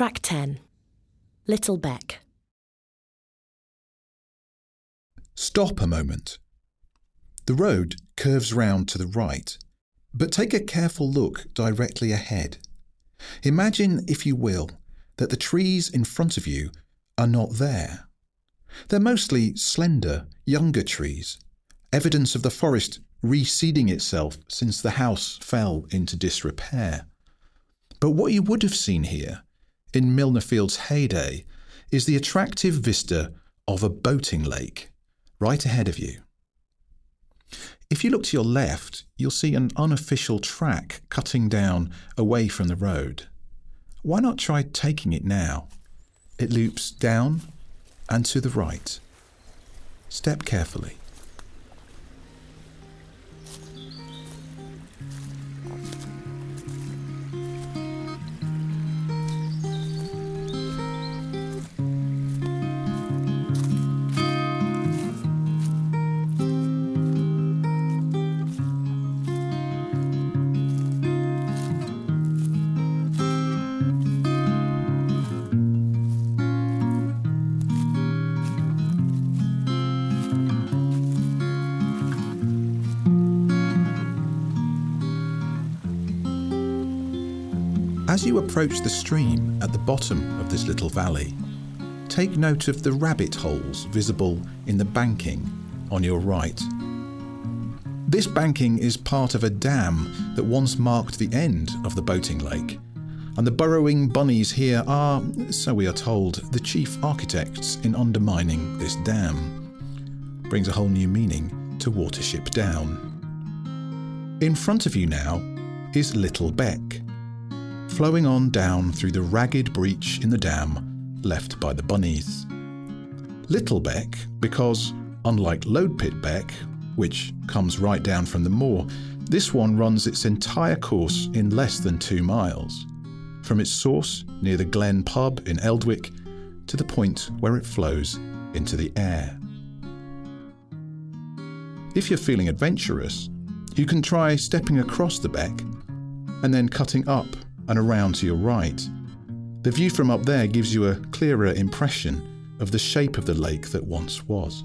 Track 10 Little Beck. Stop a moment. The road curves round to the right, but take a careful look directly ahead. Imagine, if you will, that the trees in front of you are not there. They're mostly slender, younger trees, evidence of the forest reseeding itself since the house fell into disrepair. But what you would have seen here, in Milner Field's heyday, is the attractive vista of a boating lake right ahead of you. If you look to your left, you'll see an unofficial track cutting down away from the road. Why not try taking it now? It loops down and to the right. Step carefully. As you approach the stream at the bottom of this little valley, take note of the rabbit holes visible in the banking on your right. This banking is part of a dam that once marked the end of the boating lake, and the burrowing bunnies here are, so we are told, the chief architects in undermining this dam. Brings a whole new meaning to Watership Down. In front of you now is Little Beck flowing on down through the ragged breach in the dam left by the bunnies. Little Beck, because, unlike Loadpit Beck, which comes right down from the moor, this one runs its entire course in less than two miles, from its source near the Glen Pub in Eldwick to the point where it flows into the Aire. If you're feeling adventurous, you can try stepping across the beck and then cutting up and around to your right. The view from up there gives you a clearer impression of the shape of the lake that once was.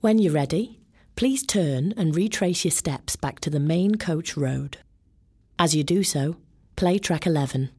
When you're ready, please turn and retrace your steps back to the main coach road. As you do so, play track 11.